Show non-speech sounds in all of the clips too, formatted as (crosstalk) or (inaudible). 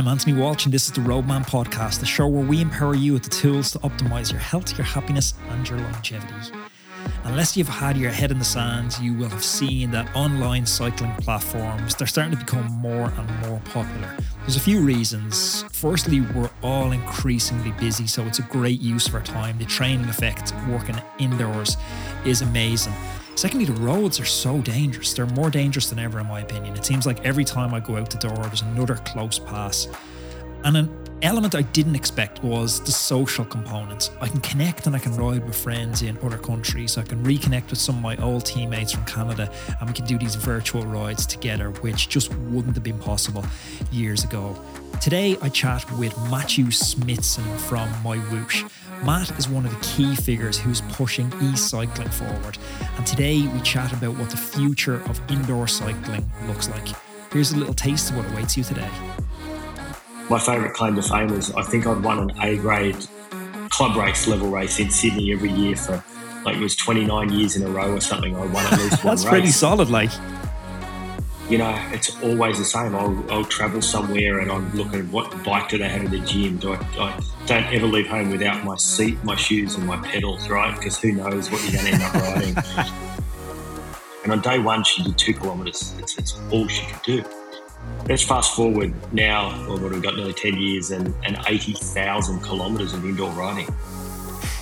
I'm Anthony Walsh, and this is the Roadman Podcast, the show where we empower you with the tools to optimize your health, your happiness, and your longevity. Unless you've had your head in the sand, you will have seen that online cycling platforms they're starting to become more and more popular. There's a few reasons. Firstly, we're all increasingly busy, so it's a great use of our time. The training effect working indoors is amazing. Secondly, the roads are so dangerous. They're more dangerous than ever, in my opinion. It seems like every time I go out the door, there's another close pass. And an element I didn't expect was the social component. I can connect and I can ride with friends in other countries. I can reconnect with some of my old teammates from Canada and we can do these virtual rides together, which just wouldn't have been possible years ago. Today, I chat with Matthew Smithson from MyWhoosh. Matt is one of the key figures who's pushing e cycling forward. And today we chat about what the future of indoor cycling looks like. Here's a little taste of what awaits you today. My favourite claim to fame is I think I'd won an A grade club race level race in Sydney every year for like it was 29 years in a row or something. I won at least (laughs) one That's pretty solid, like. You know, it's always the same. I'll, I'll travel somewhere and I'm looking at what bike do they have in the gym. Do I, I don't ever leave home without my seat, my shoes, and my pedals, right? Because who knows what you're going to end up riding. (laughs) and on day one, she did two kilometres. It's, it's all she could do. Let's fast forward now, well, what have got nearly 10 years and, and 80,000 kilometres of indoor riding.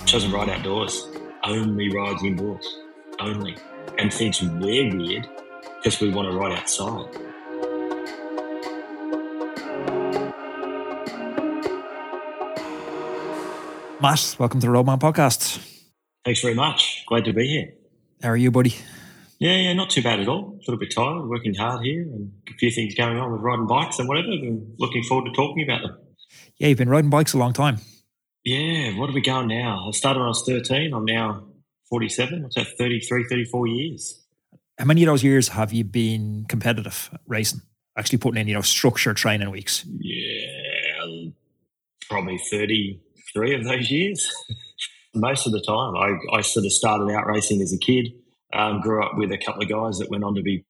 She doesn't ride outdoors, only rides indoors, only. And thinks we're weird because we want to ride outside. Matt, welcome to the Roadman Podcast. Thanks very much. Glad to be here. How are you, buddy? Yeah, yeah, not too bad at all. A little bit tired, working hard here, and a few things going on with riding bikes and whatever. I'm looking forward to talking about them. Yeah, you've been riding bikes a long time. Yeah, what are we going now? I started when I was 13. I'm now 47. What's that, 33, 34 years? How many of those years have you been competitive racing? Actually putting in, you know, structured training weeks? Yeah, probably 33 of those years. (laughs) Most of the time. I, I sort of started out racing as a kid, um, grew up with a couple of guys that went on to be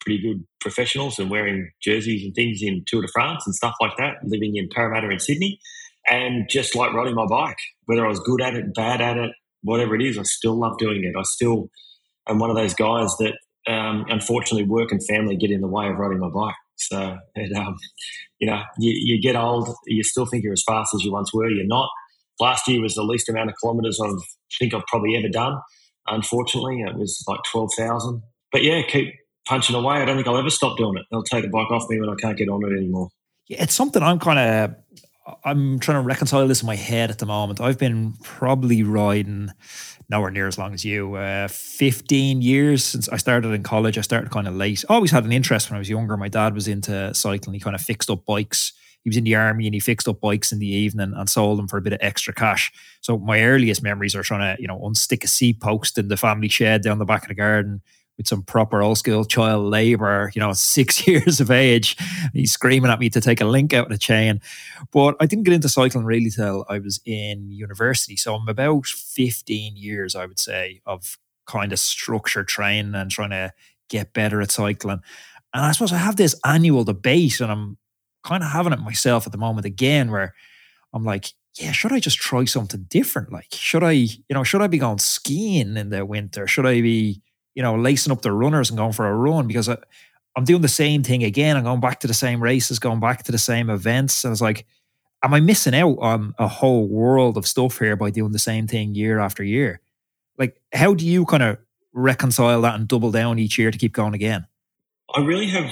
pretty good professionals and wearing jerseys and things in Tour de France and stuff like that, living in Parramatta in Sydney. And just like riding my bike, whether I was good at it, bad at it, whatever it is, I still love doing it. I still am one of those guys that um, unfortunately work and family get in the way of riding my bike. So, it, um, you know, you, you get old, you still think you're as fast as you once were. You're not. Last year was the least amount of kilometres I think I've probably ever done. Unfortunately, it was like 12,000. But yeah, keep punching away. I don't think I'll ever stop doing it. They'll take the bike off me when I can't get on it anymore. Yeah, it's something I'm kind of I'm trying to reconcile this in my head at the moment. I've been probably riding nowhere near as long as you. Uh, 15 years since I started in college. I started kind of late. Always had an interest when I was younger. My dad was into cycling. He kind of fixed up bikes. He was in the army and he fixed up bikes in the evening and sold them for a bit of extra cash. So my earliest memories are trying to, you know, unstick a seat post in the family shed down the back of the garden with some proper old school child labor, you know, (laughs) six years of age. He's screaming at me to take a link out of the chain. But I didn't get into cycling really till I was in university. So I'm about 15 years, I would say, of kind of structured training and trying to get better at cycling. And I suppose I have this annual debate, and I'm kind of having it myself at the moment again, where I'm like, yeah, should I just try something different? Like, should I, you know, should I be going skiing in the winter? Should I be, you know, lacing up the runners and going for a run because I, I'm doing the same thing again. I'm going back to the same races, going back to the same events. And it's like, am I missing out on a whole world of stuff here by doing the same thing year after year? Like, how do you kind of reconcile that and double down each year to keep going again? I really have.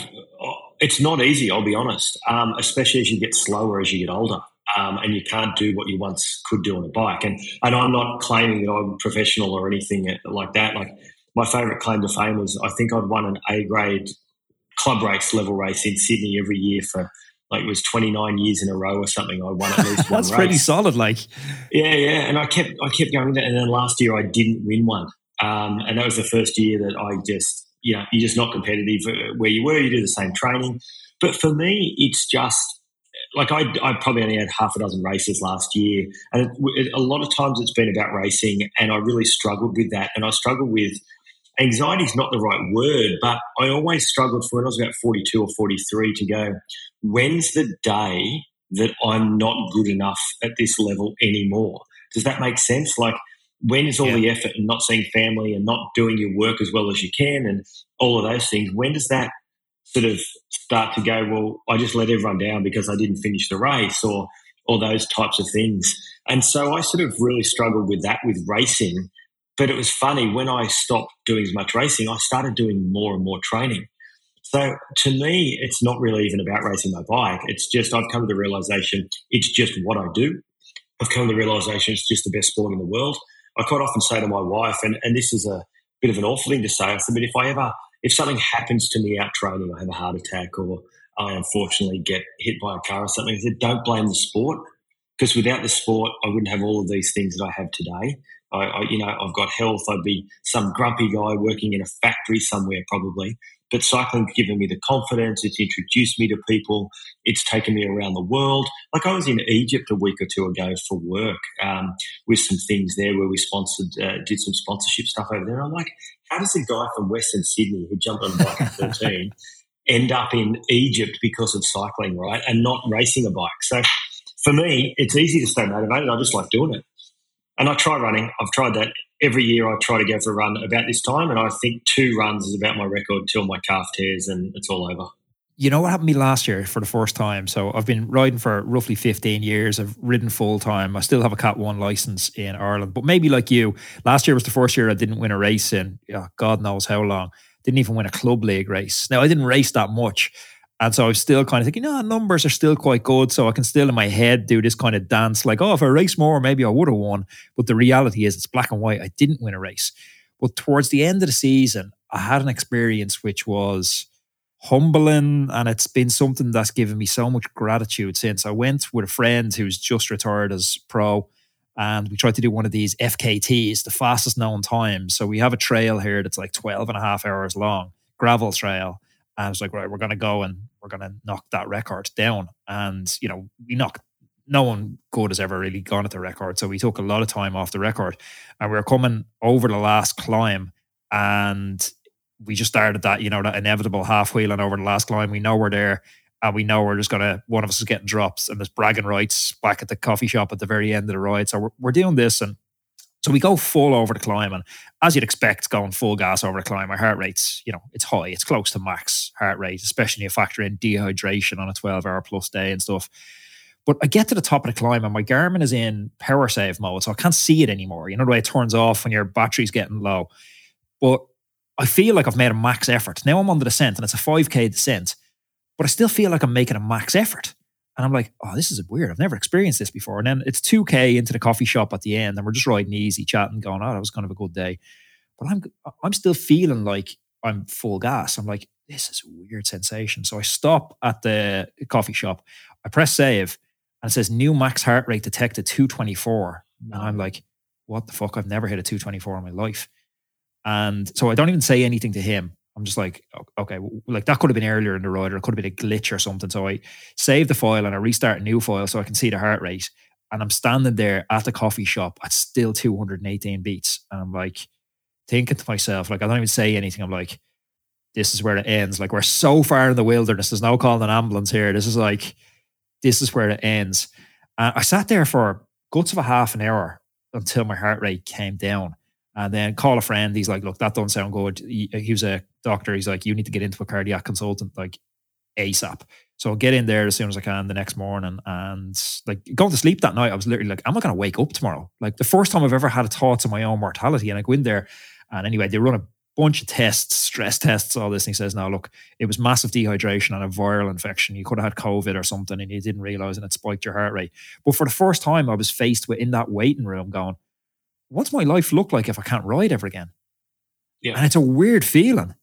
It's not easy, I'll be honest, um, especially as you get slower as you get older. Um, and you can't do what you once could do on a bike. And, and I'm not claiming that I'm professional or anything like that. Like, my favourite claim to fame was I think I'd won an A grade club race level race in Sydney every year for like it was 29 years in a row or something. I won at least (laughs) one That's race. pretty solid. Like, yeah, yeah. And I kept I kept going there. And then last year I didn't win one. Um, and that was the first year that I just you know you're just not competitive where you were. You do the same training, but for me it's just like I, I probably only had half a dozen races last year, and it, it, a lot of times it's been about racing, and I really struggled with that. And I struggled with anxiety is not the right word, but I always struggled for when I was about 42 or 43 to go, when's the day that I'm not good enough at this level anymore? Does that make sense? Like, when is all yeah. the effort and not seeing family and not doing your work as well as you can and all of those things? When does that sort of start to go, well, I just let everyone down because I didn't finish the race or, or those types of things? And so I sort of really struggled with that with racing but it was funny when I stopped doing as much racing, I started doing more and more training. So to me, it's not really even about racing my bike. It's just I've come to the realization it's just what I do. I've come to the realization it's just the best sport in the world. I quite often say to my wife, and, and this is a bit of an awful thing to say, I said, but if I ever, if something happens to me out training, I have a heart attack or I unfortunately get hit by a car or something, I said, don't blame the sport because without the sport, I wouldn't have all of these things that I have today. I, I, you know, I've got health. I'd be some grumpy guy working in a factory somewhere probably. But cycling's given me the confidence. It's introduced me to people. It's taken me around the world. Like I was in Egypt a week or two ago for work um, with some things there where we sponsored, uh, did some sponsorship stuff over there. And I'm like, how does a guy from Western Sydney who jumped on a bike at 13 (laughs) end up in Egypt because of cycling, right? And not racing a bike. So for me, it's easy to stay motivated. I just like doing it. And I try running. I've tried that every year. I try to go for a run about this time, and I think two runs is about my record till my calf tears and it's all over. You know what happened to me last year for the first time? So I've been riding for roughly 15 years. I've ridden full time. I still have a Cat 1 license in Ireland. But maybe like you, last year was the first year I didn't win a race in oh, God knows how long. Didn't even win a club league race. Now, I didn't race that much. And so I was still kind of thinking, no, numbers are still quite good. So I can still in my head do this kind of dance like, oh, if I race more, maybe I would have won. But the reality is it's black and white. I didn't win a race. But towards the end of the season, I had an experience which was humbling and it's been something that's given me so much gratitude since. I went with a friend who's just retired as pro and we tried to do one of these FKTs, the fastest known time. So we have a trail here that's like 12 and a half hours long, gravel trail. And I was like, right, we're going to go and we're going to knock that record down. And, you know, we knocked, no one good has ever really gone at the record. So we took a lot of time off the record and we were coming over the last climb and we just started that, you know, that inevitable half wheeling over the last climb. We know we're there and we know we're just going to, one of us is getting drops and there's bragging rights back at the coffee shop at the very end of the ride. So we're, we're doing this and so we go full over the climb, and as you'd expect, going full gas over the climb, our heart rate's you know it's high, it's close to max heart rate, especially if you factor in dehydration on a twelve hour plus day and stuff. But I get to the top of the climb, and my Garmin is in power save mode, so I can't see it anymore. You know the way it turns off when your battery's getting low. But I feel like I've made a max effort. Now I'm on the descent, and it's a five k descent, but I still feel like I'm making a max effort. And I'm like, oh, this is weird. I've never experienced this before. And then it's 2K into the coffee shop at the end, and we're just riding easy, chatting, going, oh, that was kind of a good day. But I'm I'm still feeling like I'm full gas. I'm like, this is a weird sensation. So I stop at the coffee shop, I press save, and it says new max heart rate detected 224. And I'm like, what the fuck? I've never hit a 224 in my life. And so I don't even say anything to him. I'm just like, okay, like that could have been earlier in the ride, or it could have been a glitch or something. So I save the file and I restart a new file so I can see the heart rate. And I'm standing there at the coffee shop at still 218 beats. And I'm like thinking to myself, like, I don't even say anything. I'm like, this is where it ends. Like, we're so far in the wilderness. There's no calling an ambulance here. This is like, this is where it ends. And I sat there for guts of a half an hour until my heart rate came down. And then call a friend. He's like, look, that don't sound good. He, he, was a doctor. He's like, you need to get into a cardiac consultant like ASAP. So I'll get in there as soon as I can the next morning. And like going to sleep that night, I was literally like, I'm not going to wake up tomorrow. Like the first time I've ever had thoughts of my own mortality. And I go in there and anyway, they run a bunch of tests, stress tests, all this. And he says, now look, it was massive dehydration and a viral infection. You could have had COVID or something and you didn't realize and it spiked your heart rate. But for the first time, I was faced with in that waiting room going, what's my life look like if I can't ride ever again? Yeah. And it's a weird feeling.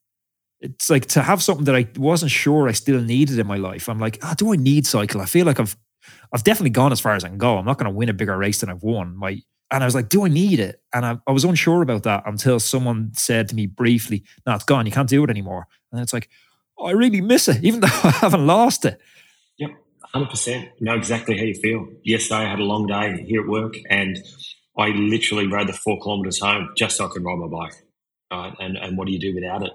It's like to have something that I wasn't sure I still needed in my life. I'm like, oh, do I need cycle? I feel like I've I've definitely gone as far as I can go. I'm not going to win a bigger race than I've won. My and I was like, do I need it? And I, I was unsure about that until someone said to me briefly, no, it's gone. You can't do it anymore. And it's like, oh, I really miss it, even (laughs) though I haven't lost it. Yep, 100%. Know exactly how you feel. Yesterday I had a long day here at work and I literally rode the four kilometers home just so I could ride my bike. right? And and what do you do without it?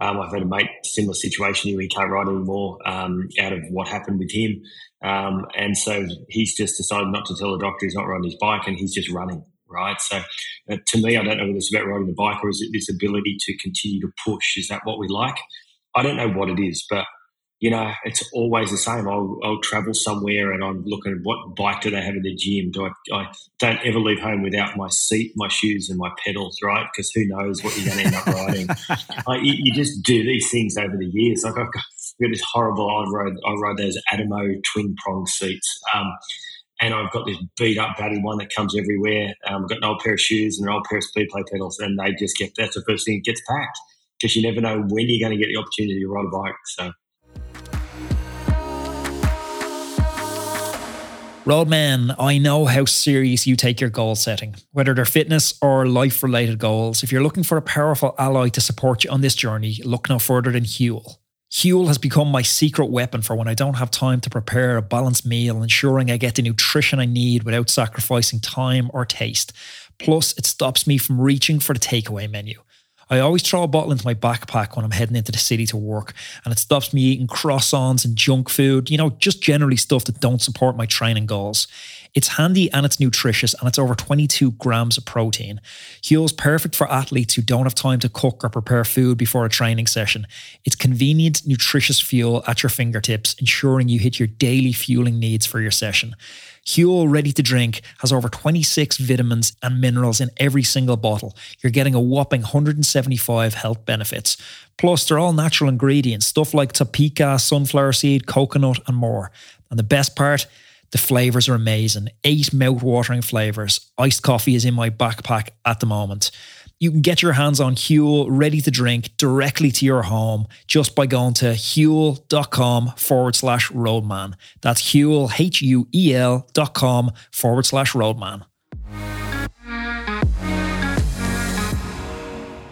Um, I've had a mate similar situation. He can't ride anymore um, out of what happened with him, um, and so he's just decided not to tell the doctor he's not riding his bike, and he's just running. Right. So, uh, to me, I don't know whether it's about riding the bike or is it this ability to continue to push? Is that what we like? I don't know what it is, but you know, it's always the same. I'll, I'll travel somewhere and I'm looking at what bike do they have in the gym. Do I, I don't ever leave home without my seat, my shoes, and my pedals, right? Because who knows what you're going to end up riding. (laughs) I, you, you, just do these things over the years. Like I've got, I've got this horrible. I rode, I ride those Adamo twin prong seats. Um, and I've got this beat up, battered one that comes everywhere. Um, I've got an old pair of shoes and an old pair of Speedplay pedals, and they just get that's the first thing that gets packed because you never know when you're going to get the opportunity to ride a bike. So. Roadman, I know how serious you take your goal setting, whether they're fitness or life related goals. If you're looking for a powerful ally to support you on this journey, look no further than Huel. Huel has become my secret weapon for when I don't have time to prepare a balanced meal, ensuring I get the nutrition I need without sacrificing time or taste. Plus, it stops me from reaching for the takeaway menu. I always throw a bottle into my backpack when I'm heading into the city to work, and it stops me eating croissants and junk food, you know, just generally stuff that don't support my training goals. It's handy and it's nutritious, and it's over 22 grams of protein. Huel's perfect for athletes who don't have time to cook or prepare food before a training session. It's convenient, nutritious fuel at your fingertips, ensuring you hit your daily fueling needs for your session. Huel Ready to Drink has over 26 vitamins and minerals in every single bottle. You're getting a whopping 175 health benefits. Plus, they're all natural ingredients, stuff like tapioca, sunflower seed, coconut, and more. And the best part, the flavors are amazing. Eight mouth-watering flavors. Iced coffee is in my backpack at the moment. You can get your hands on Huel ready to drink directly to your home just by going to huel.com forward slash roadman. That's Huel, H U E L dot com forward slash roadman.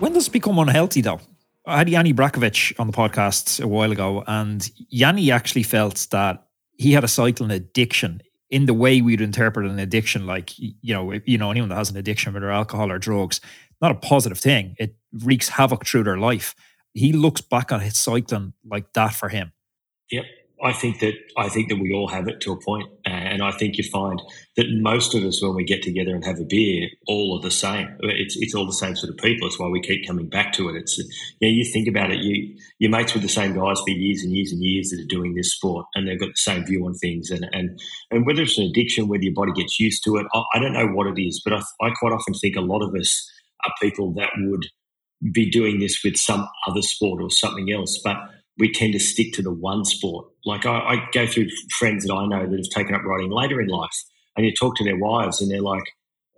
When does it become unhealthy though? I had Yanni Brajkovic on the podcast a while ago, and Yanni actually felt that he had a cycling addiction in the way we'd interpret an addiction, like you know, you know, anyone that has an addiction, whether alcohol or drugs, not a positive thing. It wreaks havoc through their life. He looks back on his cycling like that for him. Yep. I think that I think that we all have it to a point, and I think you find that most of us, when we get together and have a beer, all are the same. It's it's all the same sort of people. It's why we keep coming back to it. It's yeah, you think about it. You you're mates with the same guys for years and years and years that are doing this sport, and they've got the same view on things. And and and whether it's an addiction, whether your body gets used to it, I, I don't know what it is, but I, I quite often think a lot of us are people that would be doing this with some other sport or something else, but we tend to stick to the one sport. Like I, I, go through friends that I know that have taken up riding later in life, and you talk to their wives, and they're like,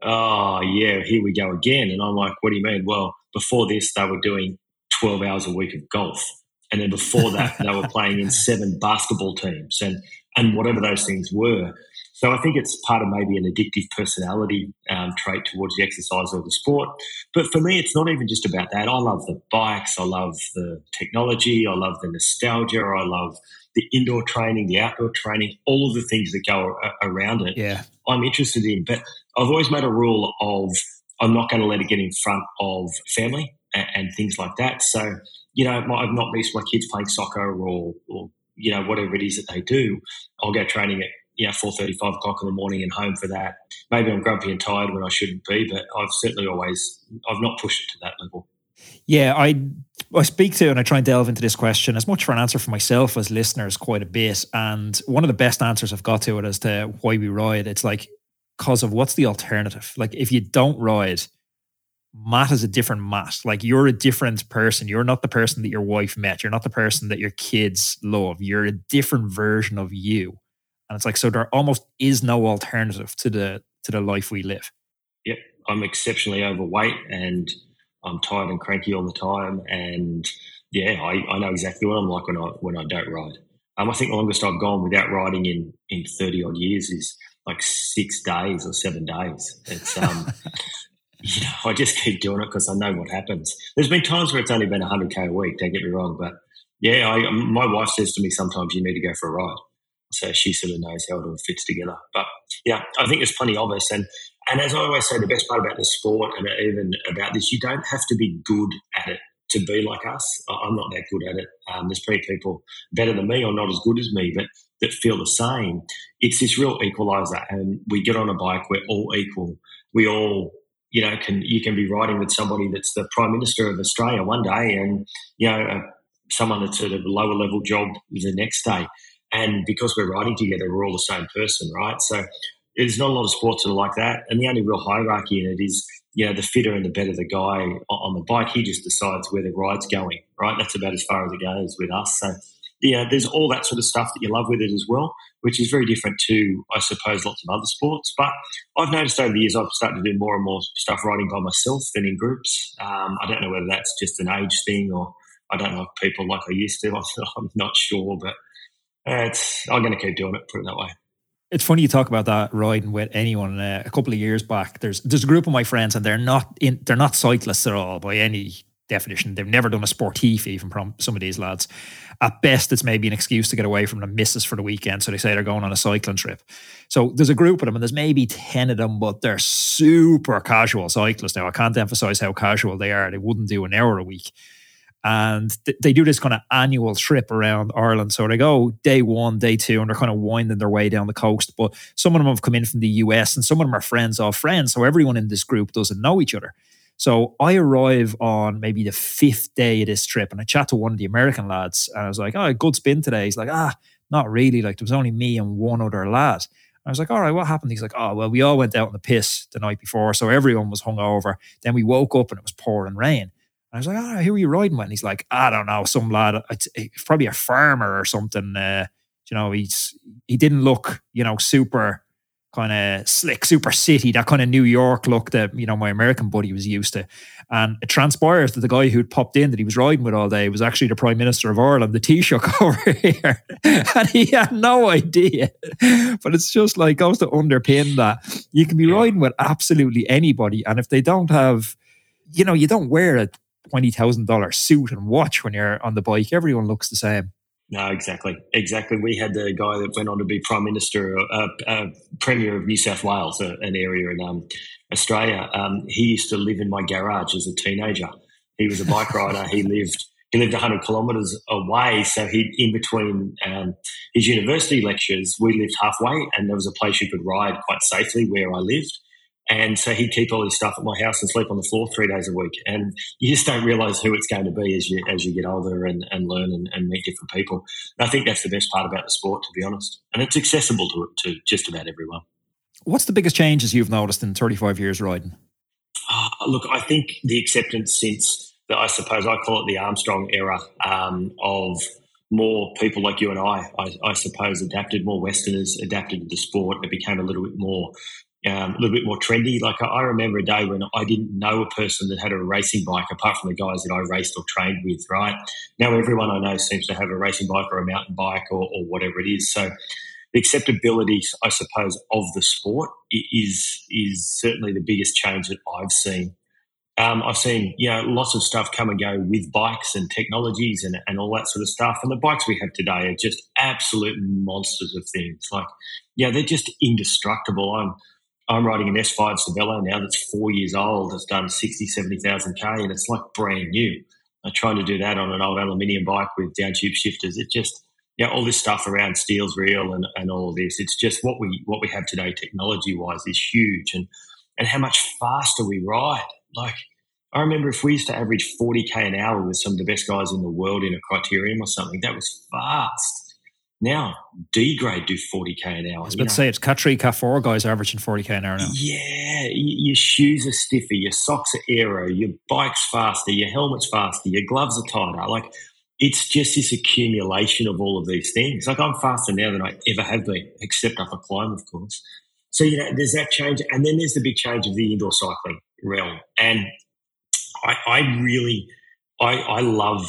"Oh yeah, here we go again." And I'm like, "What do you mean?" Well, before this, they were doing 12 hours a week of golf, and then before that, they were playing in (laughs) seven basketball teams, and and whatever those things were. So I think it's part of maybe an addictive personality um, trait towards the exercise or the sport. But for me, it's not even just about that. I love the bikes. I love the technology. I love the nostalgia. I love the indoor training, the outdoor training, all of the things that go around it. Yeah. I'm interested in. But I've always made a rule of I'm not going to let it get in front of family and, and things like that. So, you know, I've not missed my kids playing soccer or, or you know, whatever it is that they do. I'll go training at you know, four thirty, five o'clock in the morning and home for that. Maybe I'm grumpy and tired when I shouldn't be, but I've certainly always, I've not pushed it to that level. Yeah, I I speak to and I try and delve into this question as much for an answer for myself as listeners quite a bit. And one of the best answers I've got to it as to why we ride, it's like because of what's the alternative? Like if you don't ride, Matt is a different Matt. Like you're a different person. You're not the person that your wife met. You're not the person that your kids love. You're a different version of you. And it's like so there almost is no alternative to the to the life we live. Yep. I'm exceptionally overweight and I'm tired and cranky all the time. And yeah, I, I know exactly what I'm like when I when I don't ride. Um, I think the longest I've gone without riding in in 30 odd years is like six days or seven days. It's um (laughs) (laughs) you know, I just keep doing it because I know what happens. There's been times where it's only been 100k a week. Don't get me wrong, but yeah, I, my wife says to me sometimes you need to go for a ride. So she sort of knows how it all fits together. But yeah, I think there's plenty of us. And and as I always say, the best part about the sport and even about this, you don't have to be good at it to be like us. I'm not that good at it. Um, there's plenty of people better than me or not as good as me, but that feel the same. It's this real equalizer, and we get on a bike. We're all equal. We all, you know, can you can be riding with somebody that's the prime minister of Australia one day, and you know, uh, someone that's at a lower level job the next day. And because we're riding together, we're all the same person, right? So there's not a lot of sports that are like that. And the only real hierarchy in it is, you know, the fitter and the better the guy on the bike, he just decides where the ride's going, right? That's about as far as it goes with us. So, yeah, there's all that sort of stuff that you love with it as well, which is very different to, I suppose, lots of other sports. But I've noticed over the years I've started to do more and more stuff riding by myself than in groups. Um, I don't know whether that's just an age thing or I don't know people like I used to. (laughs) I'm not sure, but uh, I'm going to keep doing it, put it that way. It's funny you talk about that riding with anyone. Uh, a couple of years back, there's there's a group of my friends, and they're not in they're not cyclists at all by any definition. They've never done a sportif even from some of these lads. At best, it's maybe an excuse to get away from the misses for the weekend. So they say they're going on a cycling trip. So there's a group of them, and there's maybe 10 of them, but they're super casual cyclists. Now, I can't emphasize how casual they are. They wouldn't do an hour a week and th- they do this kind of annual trip around Ireland. So they go day one, day two, and they're kind of winding their way down the coast. But some of them have come in from the US, and some of them are friends of friends. So everyone in this group doesn't know each other. So I arrive on maybe the fifth day of this trip, and I chat to one of the American lads, and I was like, "Oh, good spin today." He's like, "Ah, not really. Like there was only me and one other lad." I was like, all right, what happened? He's like, oh, well, we all went out on the piss the night before. So everyone was hungover. Then we woke up and it was pouring rain. I was like, oh, who are you riding with? And he's like, I don't know, some lad, it's, probably a farmer or something. Uh, you know, he's he didn't look, you know, super kind of slick, super city, that kind of New York look that, you know, my American buddy was used to. And it transpires that the guy who'd popped in that he was riding with all day was actually the Prime Minister of Ireland, the Taoiseach (laughs) over here. and he had no idea. But it's just like, goes to underpin that you can be riding with absolutely anybody. And if they don't have, you know, you don't wear it $20,000 suit and watch when you're on the bike. Everyone looks the same. No, exactly, exactly. We had the guy that went on to be prime minister, uh, uh, premier of New South Wales, uh, an area in um, Australia. Um, he used to live in my garage as a teenager. He was a bike (laughs) rider. He lived he lived 100 kilometres away, so he in between um, his university lectures, we lived halfway, and there was a place you could ride quite safely where I lived. And so he'd keep all his stuff at my house and sleep on the floor three days a week. And you just don't realize who it's going to be as you as you get older and, and learn and, and meet different people. And I think that's the best part about the sport, to be honest. And it's accessible to, to just about everyone. What's the biggest changes you've noticed in 35 years riding? Uh, look, I think the acceptance since the, I suppose I call it the Armstrong era um, of more people like you and I, I, I, suppose, adapted, more Westerners adapted to the sport. It became a little bit more um, a little bit more trendy. Like I, remember a day when I didn't know a person that had a racing bike apart from the guys that I raced or trained with, right? Now everyone I know seems to have a racing bike or a mountain bike or, or whatever it is. So the acceptability, I suppose, of the sport is is certainly the biggest change that I've seen. Um, I've seen, you know, lots of stuff come and go with bikes and technologies and, and all that sort of stuff. And the bikes we have today are just absolute monsters of things. Like, yeah, they're just indestructible. I'm I'm riding an S5 Cervelo now that's four years old. It's done 60, 70,000 K and it's like brand new. I'm trying to do that on an old aluminium bike with down tube shifters. It just, yeah, all this stuff around steel's real and, and all this. It's just what we what we have today technology wise is huge and and how much faster we ride. Like I remember if we used to average 40k an hour with some of the best guys in the world in a criterium or something, that was fast. Now, D grade do 40k an hour. I was about to say it's Cat 3, Cat 4 guys averaging 40k an hour now. Yeah, your shoes are stiffer, your socks are aero, your bike's faster, your helmet's faster, your gloves are tighter. Like, it's just this accumulation of all of these things. Like, I'm faster now than I ever have been, except up a climb, of course. So, you know, there's that change. And then there's the big change of the indoor cycling realm. And I, I really, I, I love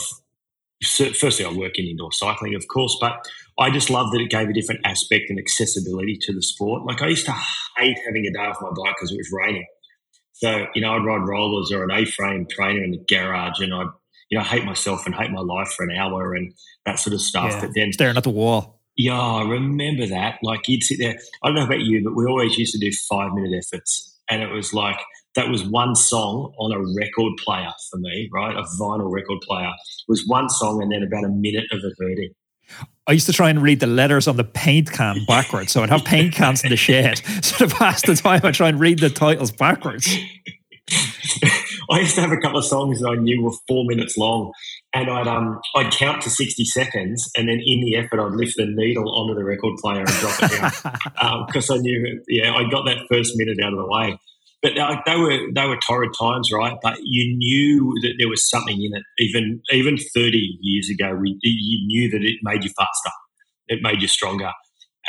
firstly, I work in indoor cycling, of course, but I just love that it gave a different aspect and accessibility to the sport. Like I used to hate having a day off my bike because it was raining. So, you know, I'd ride rollers or an A-frame trainer in the garage and I'd, you know, hate myself and hate my life for an hour and that sort of stuff. Yeah, but then staring at the wall. Yeah, I remember that. Like you'd sit there. I don't know about you, but we always used to do five minute efforts and it was like that was one song on a record player for me, right? A vinyl record player it was one song, and then about a minute of it hurting. I used to try and read the letters on the paint can backwards. So I'd have paint cans in the shed. (laughs) So to pass the time, I'd try and read the titles backwards. (laughs) I used to have a couple of songs that I knew were four minutes long, and I'd um I'd count to sixty seconds, and then in the effort, I'd lift the needle onto the record player and drop it down because (laughs) um, I knew, yeah, I got that first minute out of the way. But uh, they were they were torrid times, right? But you knew that there was something in it. Even even thirty years ago, we, you knew that it made you faster, it made you stronger,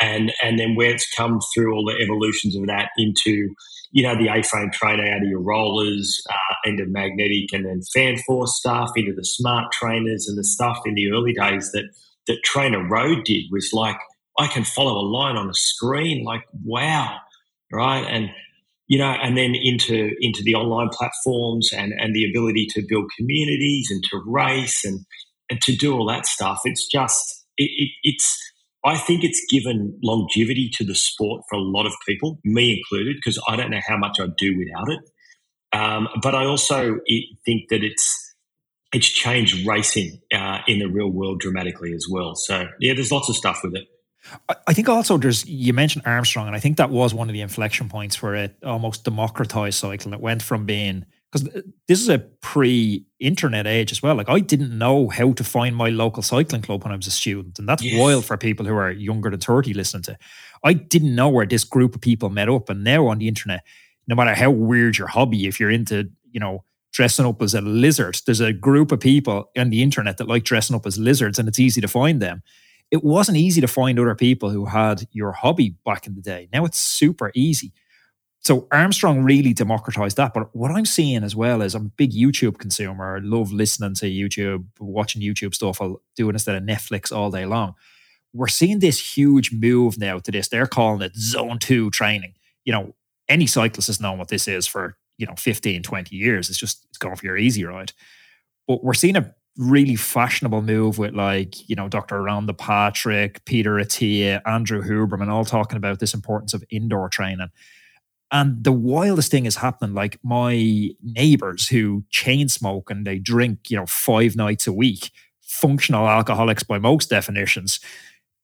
and and then where it's come through all the evolutions of that into you know, the A-frame trainer out of your rollers, uh, into magnetic and then fan force stuff, into the smart trainers and the stuff in the early days that, that TrainerRoad did was like, I can follow a line on a screen, like, wow, right? And, you know, and then into, into the online platforms and, and the ability to build communities and to race and, and to do all that stuff. It's just, it, it, it's, I think it's given longevity to the sport for a lot of people, me included, because I don't know how much I'd do without it. Um, but I also think that it's it's changed racing uh, in the real world dramatically as well. So yeah, there's lots of stuff with it. I think also there's you mentioned Armstrong, and I think that was one of the inflection points where it almost democratized cycling. It went from being because this is a pre-internet age as well. Like I didn't know how to find my local cycling club when I was a student, and that's yes. wild for people who are younger than thirty listening to. I didn't know where this group of people met up, and now on the internet, no matter how weird your hobby, if you're into you know dressing up as a lizard, there's a group of people on the internet that like dressing up as lizards, and it's easy to find them. It wasn't easy to find other people who had your hobby back in the day. Now it's super easy so Armstrong really democratized that. But what I'm seeing as well is I'm a big YouTube consumer. I love listening to YouTube, watching YouTube stuff. I'll do it instead of Netflix all day long. We're seeing this huge move now to this. They're calling it zone two training. You know, any cyclist has known what this is for, you know, 15, 20 years. It's just, it's going for your easy ride. But we're seeing a really fashionable move with like, you know, Dr. Rhonda Patrick, Peter Attia, Andrew Huberman, all talking about this importance of indoor training and the wildest thing is happening. Like my neighbors who chain smoke and they drink, you know, five nights a week, functional alcoholics by most definitions,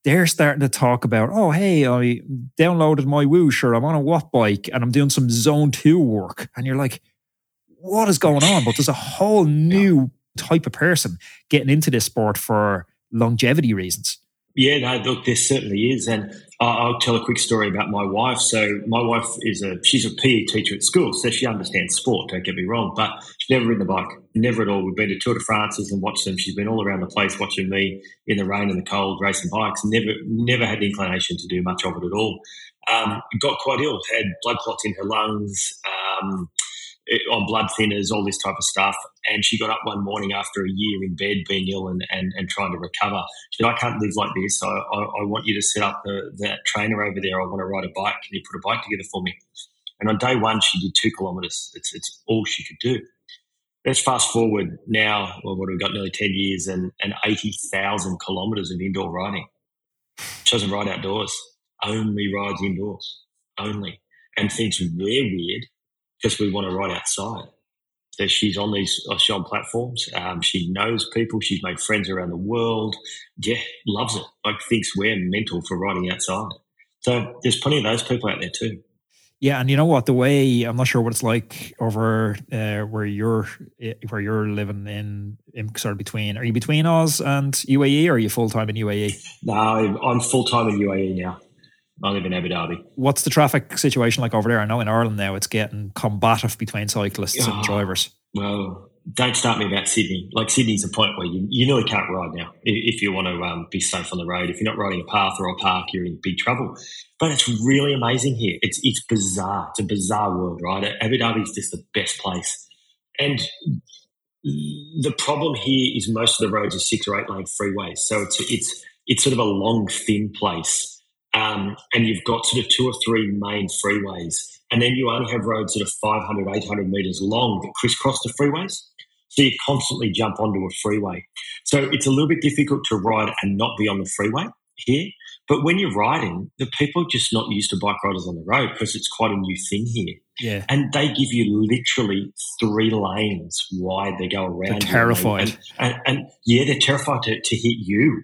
they're starting to talk about, oh, hey, I downloaded MyWhoosh or I'm on a Wattbike and I'm doing some zone two work. And you're like, what is going on? But there's a whole new yeah. Type of person getting into this sport for longevity reasons. Yeah, no, look, there certainly is. And I'll tell a quick story about my wife. So my wife is a she's a PE teacher at school, so she understands sport. Don't get me wrong, but she's never ridden a bike, never at all. We've been to Tour de France's and watched them. She's been all around the place watching me in the rain and the cold racing bikes. Never, never had the inclination to do much of it at all. Um, got quite ill, had blood clots in her lungs. Um, on blood thinners, all this type of stuff. And she got up one morning after a year in bed, being ill and, and, and trying to recover. She said, I can't live like this. I, I, I want you to set up the, that trainer over there. I want to ride a bike. Can you put a bike together for me? And on day one, she did two kilometres. It's, it's all she could do. Let's fast forward now, well, what have we got, nearly 10 years and, and 80,000 kilometres of indoor riding. She doesn't ride outdoors, only rides indoors, only. And thinks we're weird because we want to ride outside. So she's on these she's on platforms. Um, she knows people. She's made friends around the world. Yeah, loves it. Like thinks we're mental for riding outside. So there's plenty of those people out there too. Yeah, and you know what? The way I'm not sure what it's like over uh, where you're eh, where you're living in, in sort of between. Are you between Oz and UAE, or are you full time in UAE? No, I'm full time in UAE now. I live in Abu Dhabi. What's the traffic situation like over there? I know in Ireland now it's getting combative between cyclists oh, and drivers. Well, don't start me about Sydney. Like Sydney's a point where you, you nearly can't ride now if you want to um, be safe on the road. If you're not riding a path or a park, you're in big trouble. But it's really amazing here. It's it's bizarre. It's a bizarre world, right? Abu Dhabi is just the best place. And the problem here is most of the roads are six or eight lane freeways, so it's it's it's sort of a long, thin place um, and you've got sort of two or three main freeways. And then you only have roads that are 500, 800 meters long that crisscross the freeways. So you constantly jump onto a freeway. So it's a little bit difficult to ride and not be on the freeway here. But when you're riding, the people are just not used to bike riders on the road because it's quite a new thing here. Yeah. And they give you literally three lanes wide. They go around. They're terrified. And, and, and, yeah, they're terrified to, to hit you,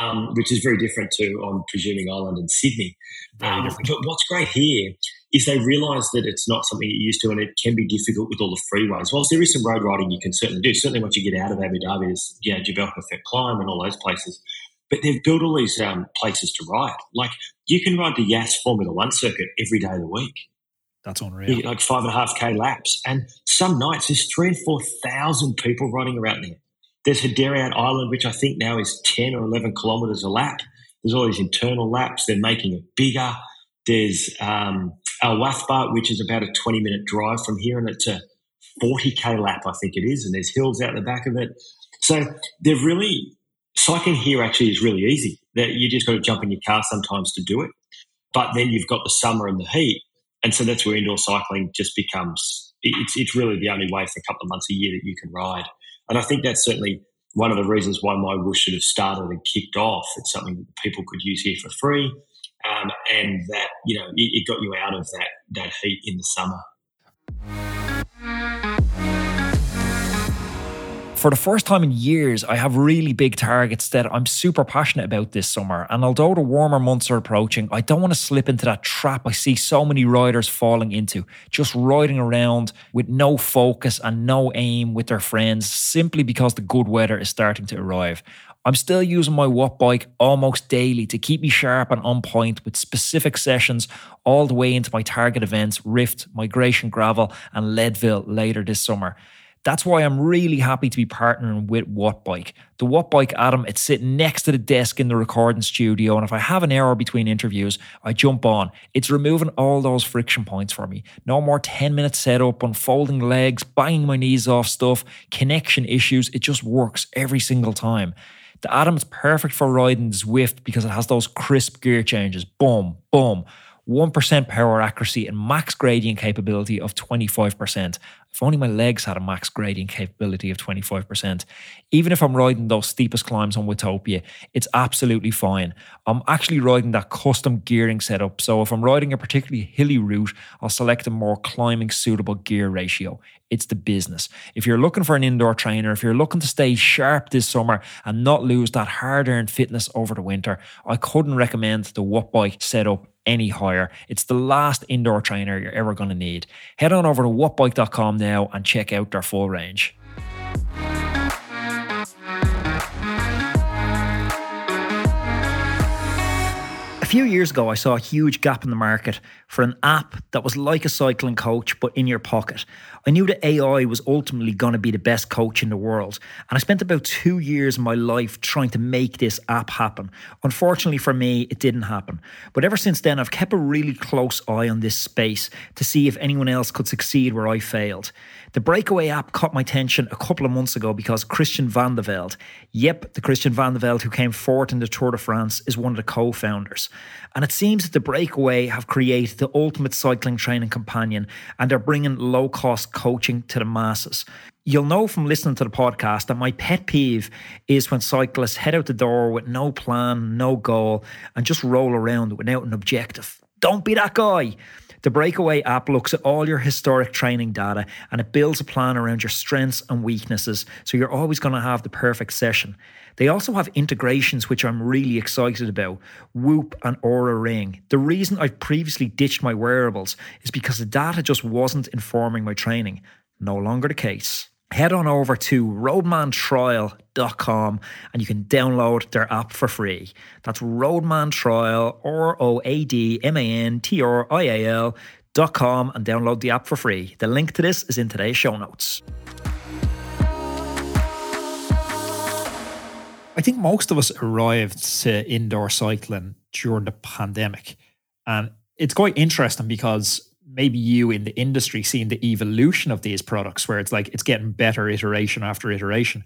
um, which is very different to, I'm presuming, Ireland and Sydney. Um, but what's great here is they realise that it's not something you're used to and it can be difficult with all the freeways. Whilst there is some road riding you can certainly do, certainly once you get out of Abu Dhabi, there's you know, Jebel Hafeet Climb and all those places. But they've built all these um, places to ride. Like you can ride the Yas Formula One circuit every day of the week. That's unreal. like five and a half K laps. And some nights there's three and 4,000 people riding around there. There's Hudayriyat Island, which I think now is 10 or 11 kilometres a lap. There's all these internal laps. They're making it bigger. There's um, Al Wathba, which is about a 20 minute drive from here, and it's a 40k lap, I think it is. And there's hills out the back of it. So they're really, cycling here actually is really easy. That You just got to jump in your car sometimes to do it. But then you've got the summer and the heat and so that's where indoor cycling just becomes it's it's really the only way for a couple of months a year that you can ride. And I think that's certainly one of the reasons why MyWhoosh should have started and kicked off. It's something that people could use here for free, um, and that you know it, it got you out of that that heat in the summer. For the first time in years, I have really big targets that I'm super passionate about this summer. And although the warmer months are approaching, I don't want to slip into that trap I see so many riders falling into, just riding around with no focus and no aim with their friends simply because the good weather is starting to arrive. I'm still using my Wattbike almost daily to keep me sharp and on point with specific sessions all the way into my target events, Rift, Migration Gravel, and Leadville later this summer. That's why I'm really happy to be partnering with Wattbike. The Wattbike Atom, it's sitting next to the desk in the recording studio, and if I have an hour between interviews, I jump on. It's removing all those friction points for me. No more 10 minute setup, unfolding legs, banging my knees off stuff, connection issues. It just works every single time. The Atom is perfect for riding Zwift because it has those crisp gear changes. Boom, boom. 1% power accuracy and max gradient capability of 25%. If only my legs had a max gradient capability of 25%. Even if I'm riding those steepest climbs on Watopia, it's absolutely fine. I'm actually riding that custom gearing setup, so if I'm riding a particularly hilly route, I'll select a more climbing suitable gear ratio. It's the business. If you're looking for an indoor trainer, if you're looking to stay sharp this summer and not lose that hard earned fitness over the winter, I couldn't recommend the Wattbike setup any higher. It's the last indoor trainer you're ever going to need. Head on over to wattbike.com now and check out their full range. A few years ago, I saw a huge gap in the market for an app that was like a cycling coach, but in your pocket. I knew that AI was ultimately going to be the best coach in the world. And I spent about two years of my life trying to make this app happen. Unfortunately for me, it didn't happen. But ever since then, I've kept a really close eye on this space to see if anyone else could succeed where I failed. The Breakaway app caught my attention a couple of months ago because Christian Vande Velde, yep, the Christian Vande Velde who came fourth in the Tour de France, is one of the co founders. And it seems that the Breakaway have created the ultimate cycling training companion and they're bringing low cost coaching to the masses. You'll know from listening to the podcast that my pet peeve is when cyclists head out the door with no plan, no goal, and just roll around without an objective. Don't be that guy. The Breakaway app looks at all your historic training data and it builds a plan around your strengths and weaknesses, so you're always going to have the perfect session. They also have integrations which I'm really excited about Whoop and Oura Ring. The reason I've previously ditched my wearables is because the data just wasn't informing my training. No longer the case head on over to roadmantrial.com and you can download their app for free. That's roadmantrial, R O A D M A N T R I A L. Dot com and download the app for free. The link to this is in today's show notes. I think most of us arrived to indoor cycling during the pandemic. And it's quite interesting because maybe you in the industry seeing the evolution of these products where it's like it's getting better iteration after iteration.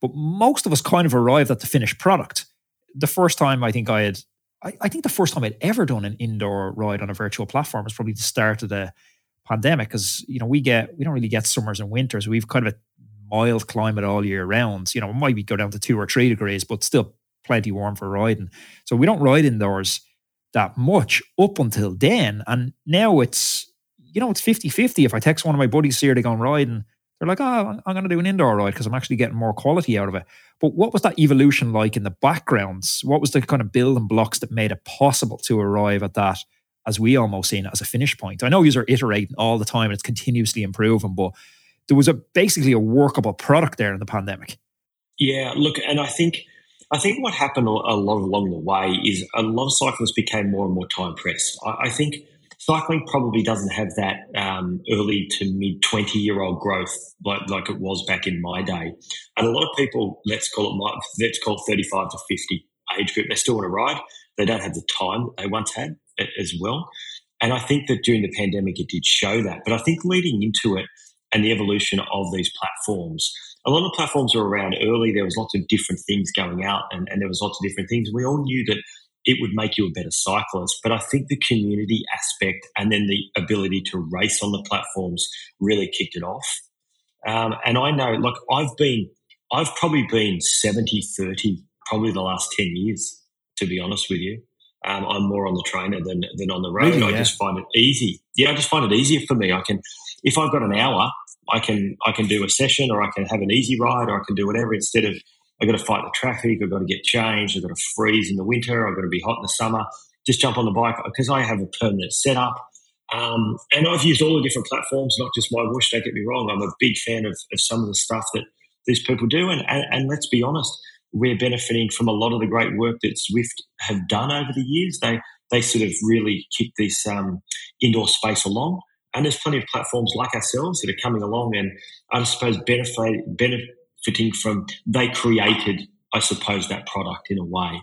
But most of us kind of arrived at the finished product. The first time I think I had, I, I think the first time I'd ever done an indoor ride on a virtual platform was probably the start of the pandemic because you know we get we don't really get summers and winters. We've kind of a mild climate all year round. You know, it might be go down to two or three degrees, but still plenty warm for riding. So we don't ride indoors that much up until then. And now it's, you know, it's 50 50. If I text one of my buddies here to go and ride and they're like, oh, I'm going to do an indoor ride because I'm actually getting more quality out of it. But what was that evolution like in the backgrounds? What was the kind of building blocks that made it possible to arrive at that, as we almost seen it as a finish point? I know you are iterating all the time and it's continuously improving, but there was a basically a workable product there in the pandemic. Yeah, look, and I think I think what happened a lot along the way is a lot of cyclists became more and more time pressed. I, I think cycling probably doesn't have that um, early to mid 20 year old growth like, like it was back in my day. And a lot of people, let's call it, my, let's call it 35 to 50 age group, they still want to ride. They don't have the time they once had as well. And I think that during the pandemic, it did show that. But I think leading into it and the evolution of these platforms, a lot of platforms were around early. There was lots of different things going out and, and there was lots of different things. We all knew that it would make you a better cyclist. But I think the community aspect and then the ability to race on the platforms really kicked it off. Um, and I know, look, I've been, I've probably been 70 30 probably the last 10 years, to be honest with you. Um, I'm more on the trainer than, than on the road. Really, I yeah. just find it easy. Yeah, I just find it easier for me. I can, if I've got an hour, I can, I can do a session or I can have an easy ride or I can do whatever instead of I've got to fight the traffic. I've got to get changed. I've got to freeze in the winter. I've got to be hot in the summer. Just jump on the bike because I have a permanent setup. Um, and I've used all the different platforms, not just MyWhoosh. Don't get me wrong. I'm a big fan of, of some of the stuff that these people do. And, and, and, let's be honest, we're benefiting from a lot of the great work that Zwift have done over the years. They they sort of really kicked this um, indoor space along. And there's plenty of platforms like ourselves that are coming along and I suppose benefit, benefit fitting from they created, I suppose, that product in a way.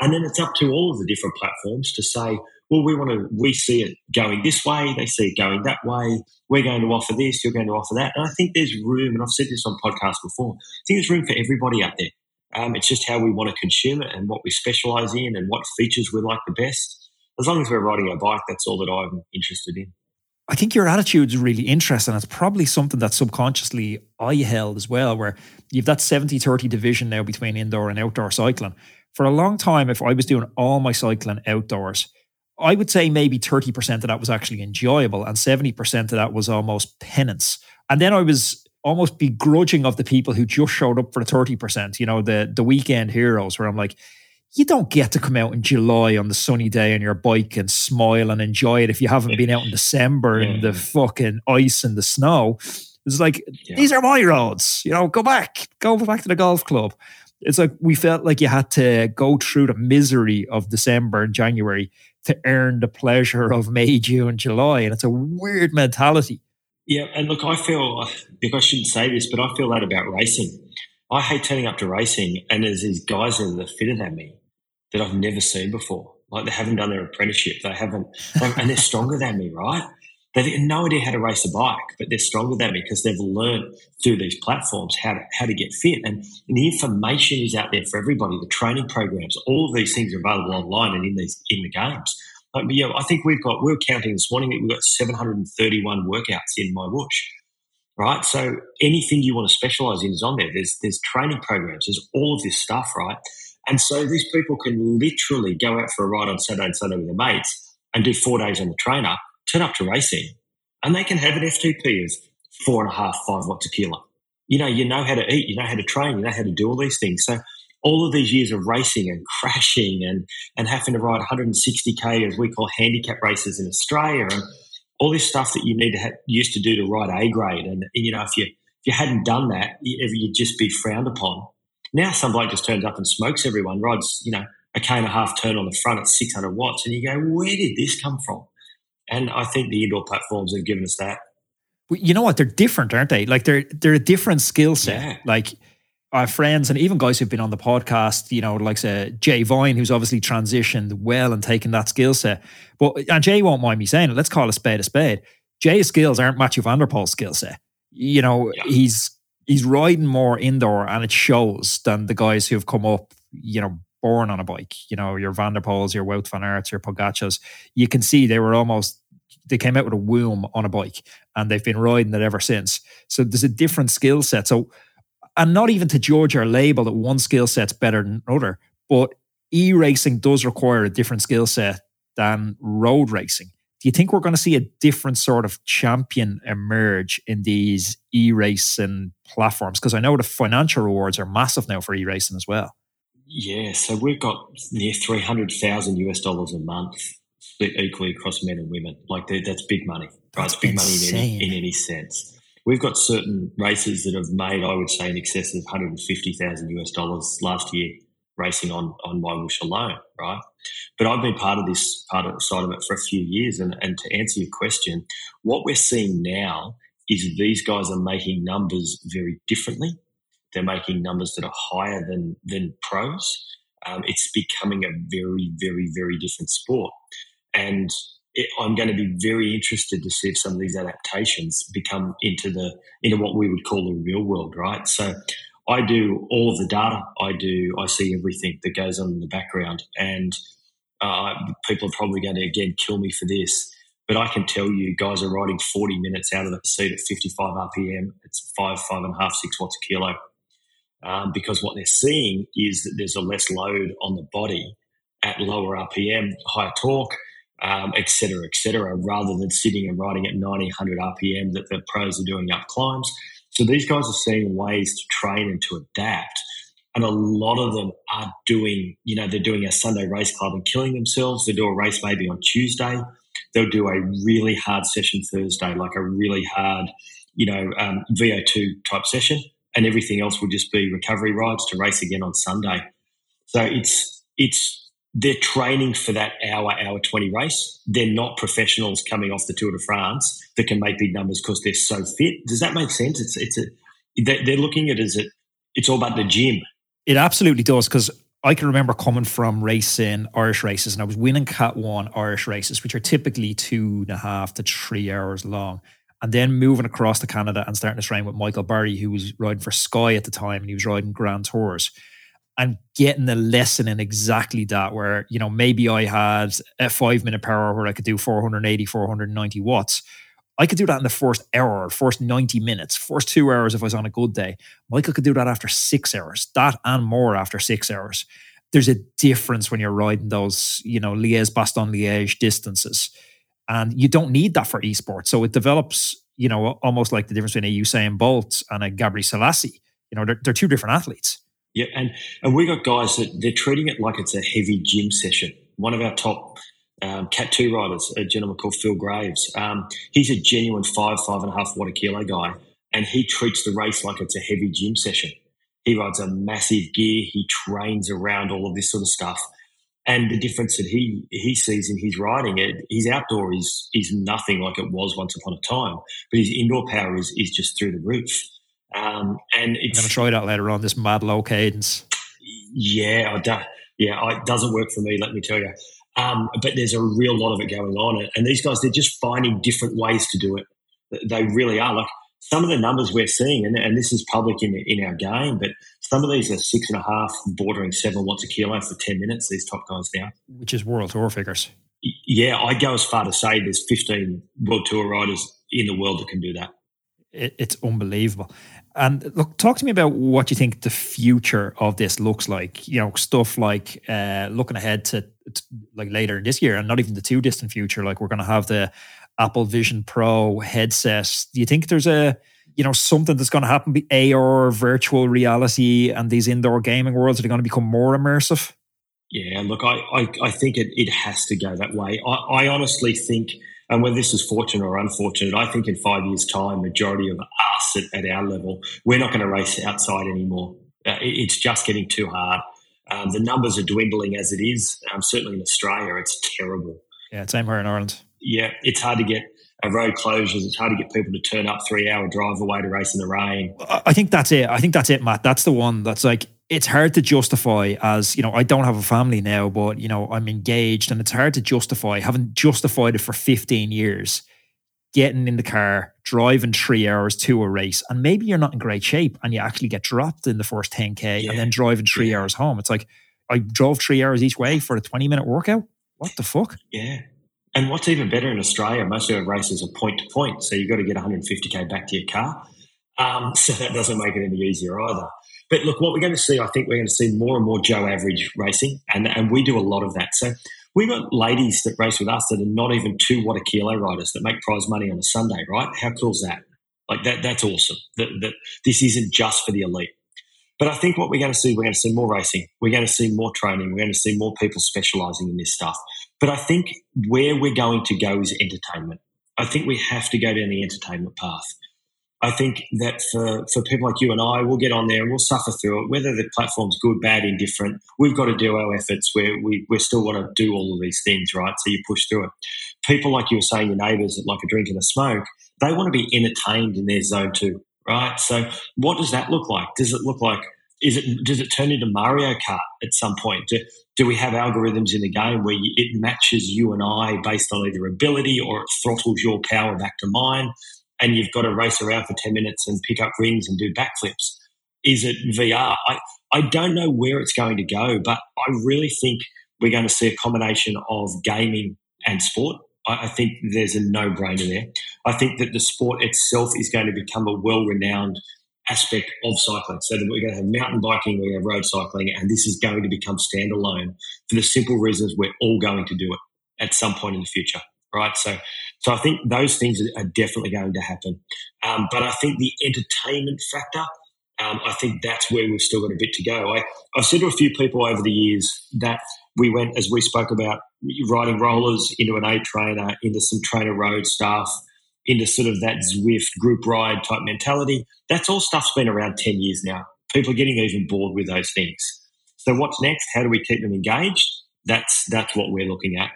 And then it's up to all of the different platforms to say, well, we want to, we see it going this way, they see it going that way. We're going to offer this, you're going to offer that. And I think there's room, and I've said this on podcasts before, I think there's room for everybody out there. Um, it's just how we want to consume it and what we specialize in and what features we like the best. As long as we're riding a bike, that's all that I'm interested in. I think your attitude is really interesting. It's probably something that subconsciously I held as well, where you've that 70 30 division now between indoor and outdoor cycling. For a long time, if I was doing all my cycling outdoors, I would say maybe 30% of that was actually enjoyable and 70% of that was almost penance. And then I was almost begrudging of the people who just showed up for the 30%, you know, the the weekend heroes, where I'm like, you don't get to come out in July on the sunny day on your bike and smile and enjoy it if you haven't been out in December in the fucking ice and the snow. It's like yeah. these are my roads. You know, go back, go back to the golf club. It's like we felt like you had to go through the misery of December and January to earn the pleasure of May, June, July, and it's a weird mentality. Yeah, and look, I feel if I shouldn't say this, but I feel that about racing. I hate turning up to racing, and there's these guys that are fitter than me that I've never seen before. Like they haven't done their apprenticeship, they haven't, and they're stronger than me, right? They've no idea how to race a bike, but they're stronger than me because they've learned through these platforms how to how to get fit. And, and, the information is out there for everybody. The training programs, all of these things are available online and in these in the games. Like, yeah, I think we've got we are counting this morning that we've got 731 workouts in MyWhoosh. Right. So anything you want to specialize in is on there. There's there's training programs, there's all of this stuff, right? And so these people can literally go out for a ride on Saturday and Sunday with their mates and do four days on the trainer turn up to racing and they can have an FTP of four and a half, five watts a kilo. You know, you know how to eat, you know how to train, you know how to do all these things. So all of these years of racing and crashing and, and having to ride 160k as we call handicap races in Australia and all this stuff that you need to have, used to do to ride A grade. And, you know, if you if you hadn't done that, you'd just be frowned upon. Now some bloke just turns up and smokes everyone, rides, you know, a k and a half turn on the front at 600 watts. And you go, where did this come from? And I think the indoor platforms have given us that. You know what? They're different, aren't they? Like they're they're a different skill set. Yeah. Like our friends and even guys who've been on the podcast, you know, like say Jay Vine, who's obviously transitioned well and taken that skill set. But and Jay won't mind me saying it. Let's call a spade a spade. Jay's skills aren't Mathieu van der Poel's skill set. You know, yeah. he's he's riding more indoor and it shows than the guys who have come up, you know, born on a bike. You know, your Vanderpoels, your Wout van Aerts, your Pogacars. You can see they were almost they came out with a womb on a bike and they've been riding it ever since. So there's a different skill set. So, and not even to judge or label that one skill set's better than another, but e racing does require a different skill set than road racing. Do you think we're going to see a different sort of champion emerge in these e-racing platforms? Because I know the financial rewards are massive now for e-racing as well. Yeah, so we've got near three hundred thousand US dollars a month split equally across men and women. Like that's big money, right? That's big insane. money in any, in any sense. We've got certain races that have made, I would say, in excess of 150,000 US dollars last year racing on on MyWhoosh alone, right? But I've been part of this part of side of it for a few years, and, and to answer your question, what we're seeing now is these guys are making numbers very differently. They're making numbers that are higher than than pros. Um, it's becoming a very, very, very different sport, and it, I'm going to be very interested to see if some of these adaptations become into the into what we would call the real world, right? So I do all of the data. I do. I see everything that goes on in the background, and uh, people are probably going to again kill me for this. But I can tell you, guys are riding 40 minutes out of the seat at 55 RPM. It's five, five and a half, six watts a kilo. Um, because what they're seeing is that there's a less load on the body at lower RPM, higher torque, um, et cetera, et cetera, rather than sitting and riding at 90, 100 RPM that the pros are doing up climbs. So these guys are seeing ways to train and to adapt. And a lot of them are doing, you know, they're doing a Sunday race club and killing themselves. They do a race maybe on Tuesday. They'll do a really hard session Thursday, like a really hard, you know, um, VO2 type session. And everything else will just be recovery rides to race again on Sunday. So it's, it's, they're training for that hour, hour 20 race. They're not professionals coming off the Tour de France that can make big numbers because they're so fit. Does that make sense? It's, it's a, they're looking at it as a, it's all about the gym. It absolutely does because I can remember coming from racing Irish races and I was winning Cat 1 Irish races, which are typically two and a half to three hours long. And then moving across to Canada and starting to train with Michael Barry, who was riding for Sky at the time and he was riding Grand Tours and getting a lesson in exactly that where you know maybe i had a five minute power where i could do 480 490 watts. I could do that in the first hour first 90 minutes first two hours if i was on a good day. Michael could do that after six hours that and more after six hours. There's a difference when you're riding those you know liège bastogne liège distances. And you don't need that for esports. So it develops you know almost like the difference between a usain bolt and a Gebrselassie. You know they're, they're two different athletes yeah, and and we got guys that they're treating it like it's a heavy gym session. One of our top um, Cat Two riders, a gentleman called Phil Graves, um, he's a genuine five five and a half watt a kilo guy, and he treats the race like it's a heavy gym session. He rides a massive gear. He trains around all of this sort of stuff. And the difference that he he sees in his riding, it, his outdoor is is nothing like it was once upon a time, but his indoor power is is just through the roof. Um, and it's I'm going to try that later on. This mad low cadence. Yeah, I do, yeah, it doesn't work for me. Let me tell you. Um, but there's a real lot of it going on, and these guys they're just finding different ways to do it. They really are. Like some of the numbers we're seeing, and, and this is public in in our game, but some of these are six and a half, bordering seven watts a kilo for ten minutes. These top guys now, which is world tour figures. Yeah, I go as far to say there's 15 world tour riders in the world that can do that. It, it's unbelievable. And look, talk to me about what you think the future of this looks like. You know, stuff like uh, looking ahead to, to, like later in this year, and not even the too distant future. Like we're going to have the Apple Vision Pro headsets. Do you think there's a you know something that's going to happen? Be AR, virtual reality, and these indoor gaming worlds are going to become more immersive. Yeah, look, I I, I think it it has to go that way. I, I honestly think and whether this is fortunate or unfortunate, I think in five years' time, majority of us at, at our level, we're not going to race outside anymore. Uh, it's just getting too hard. Um, the numbers are dwindling as it is. Um, certainly in Australia, it's terrible. Yeah, same here in Ireland. Yeah, it's hard to get a road closures. It's hard to get people to turn up three hour drive away to race in the rain. I think that's it. I think that's it, Matt. That's the one that's like it's hard to justify as you know i don't have a family now but you know i'm engaged and it's hard to justify having justified it for 15 years getting in the car driving three hours to a race and maybe you're not in great shape and you actually get dropped in the first 10k yeah. and then driving three yeah. hours home. It's like i drove three hours each way for a 20 minute workout? What the fuck? Yeah. And what's even better in australia most of our races are point to point so you've got to get 150k back to your car. Um, (laughs) so that doesn't make it any easier either but look, what we're going to see, I think we're going to see more and more Joe average racing, and, and we do a lot of that. So We've got ladies that race with us that are not even two watt a kilo riders that make prize money on a Sunday, right? How cool is that? Like that, that's awesome. That, that this isn't just for the elite. But I think what we're going to see, we're going to see more racing. We're going to see more training. We're going to see more people specializing in this stuff. But I think where we're going to go is entertainment. I think we have to go down the entertainment path. I think that for, for people like you and I, we'll get on there and we'll suffer through it, whether the platform's good, bad, indifferent. We've got to do our efforts where we, we still want to do all of these things, right? So you push through it. People like you were saying, your neighbours that like a drink and a smoke, they want to be entertained in their zone too, right? So what does that look like? Does it look like is it does it turn into Mario Kart at some point? Do, do we have algorithms in the game where it matches you and I based on either ability or it throttles your power back to mine? And you've got to race around for 10 minutes and pick up rings and do backflips? Is it VR? I, I don't know where it's going to go, but I really think we're going to see a combination of gaming and sport. I, I think there's a no brainer there. I think that the sport itself is going to become a well renowned aspect of cycling. So that we're going to have mountain biking, we're going to have road cycling, and this is going to become standalone for the simple reasons we're all going to do it at some point in the future right? So, so I think those things are definitely going to happen. Um, but I think the entertainment factor, um, I think that's where we've still got a bit to go. I, I've said to a few people over the years that we went, as we spoke about, riding rollers into an A trainer, into some TrainerRoad stuff, into sort of that Zwift group ride type mentality. That's all stuff's been around 10 years now. People are getting even bored with those things. So what's next? How do we keep them engaged? That's that's what we're looking at.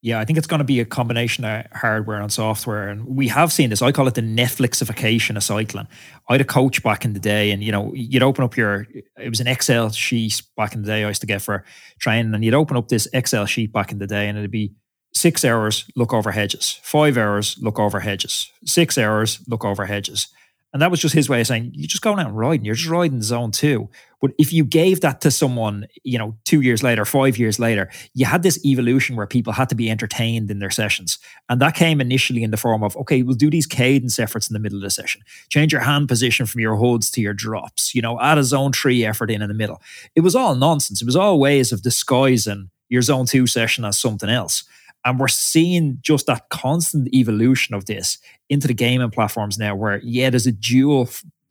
Yeah, I think it's going to be a combination of hardware and software. And we have seen this. I call it the Netflixification of cycling. I had a coach back in the day, and you know, you'd open up your it was an Excel sheet back in the day I used to get for training, and you'd open up this Excel sheet back in the day, and it'd be six hours, look over hedges, five hours, look over hedges, six hours, look over hedges. And that was just his way of saying, you're just going out and riding. You're just riding zone two. But if you gave that to someone, you know, two years later, five years later, you had this evolution where people had to be entertained in their sessions. And that came initially in the form of, okay, we'll do these cadence efforts in the middle of the session. Change your hand position from your holds to your drops, you know, add a zone three effort in in the middle. It was all nonsense. It was all ways of disguising your zone two session as something else. And we're seeing just that constant evolution of this into the gaming platforms now, where, yeah, there's a dual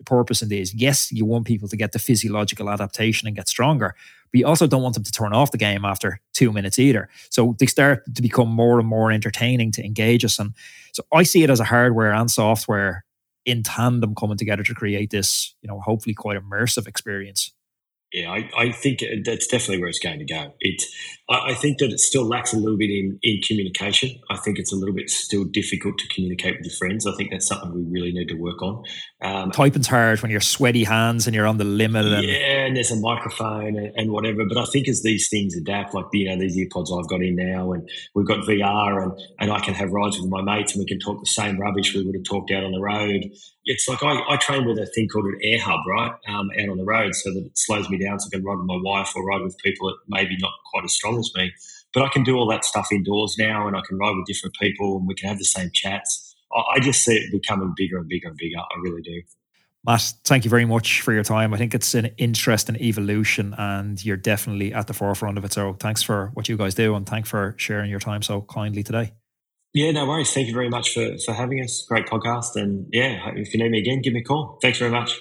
purpose in this. Yes, you want people to get the physiological adaptation and get stronger, but you also don't want them to turn off the game after two minutes either. So they start to become more and more entertaining to engage us. And so I see it as a hardware and software in tandem coming together to create this, you know, hopefully quite immersive experience. Yeah, I, I think uh, that's definitely where it's going to go. It, I, I think that it still lacks a little bit in, in communication. I think it's a little bit still difficult to communicate with your friends. I think that's something we really need to work on. Um, Typing's hard when you're sweaty hands and you're on the limit. And- yeah, and there's a microphone and, and, whatever. But I think as these things adapt, like you know these earpods I've got in now, and we've got VR, and and I can have rides with my mates, and we can talk the same rubbish we would have talked out on the road. It's like I, I train with a thing called an air hub, right, um, out on the road, so that it slows me down, so I can ride with my wife or ride with people that maybe not quite as strong as me. But I can do all that stuff indoors now, and I can ride with different people, and we can have the same chats. I just see it becoming bigger and bigger and bigger. I really do. Matt, thank you very much for your time. I think it's an interesting evolution and you're definitely at the forefront of it. So thanks for what you guys do and thanks for sharing your time so kindly today. Yeah, no worries. Thank you very much for, for having us. Great podcast. And yeah, if you need me again, give me a call. Thanks very much.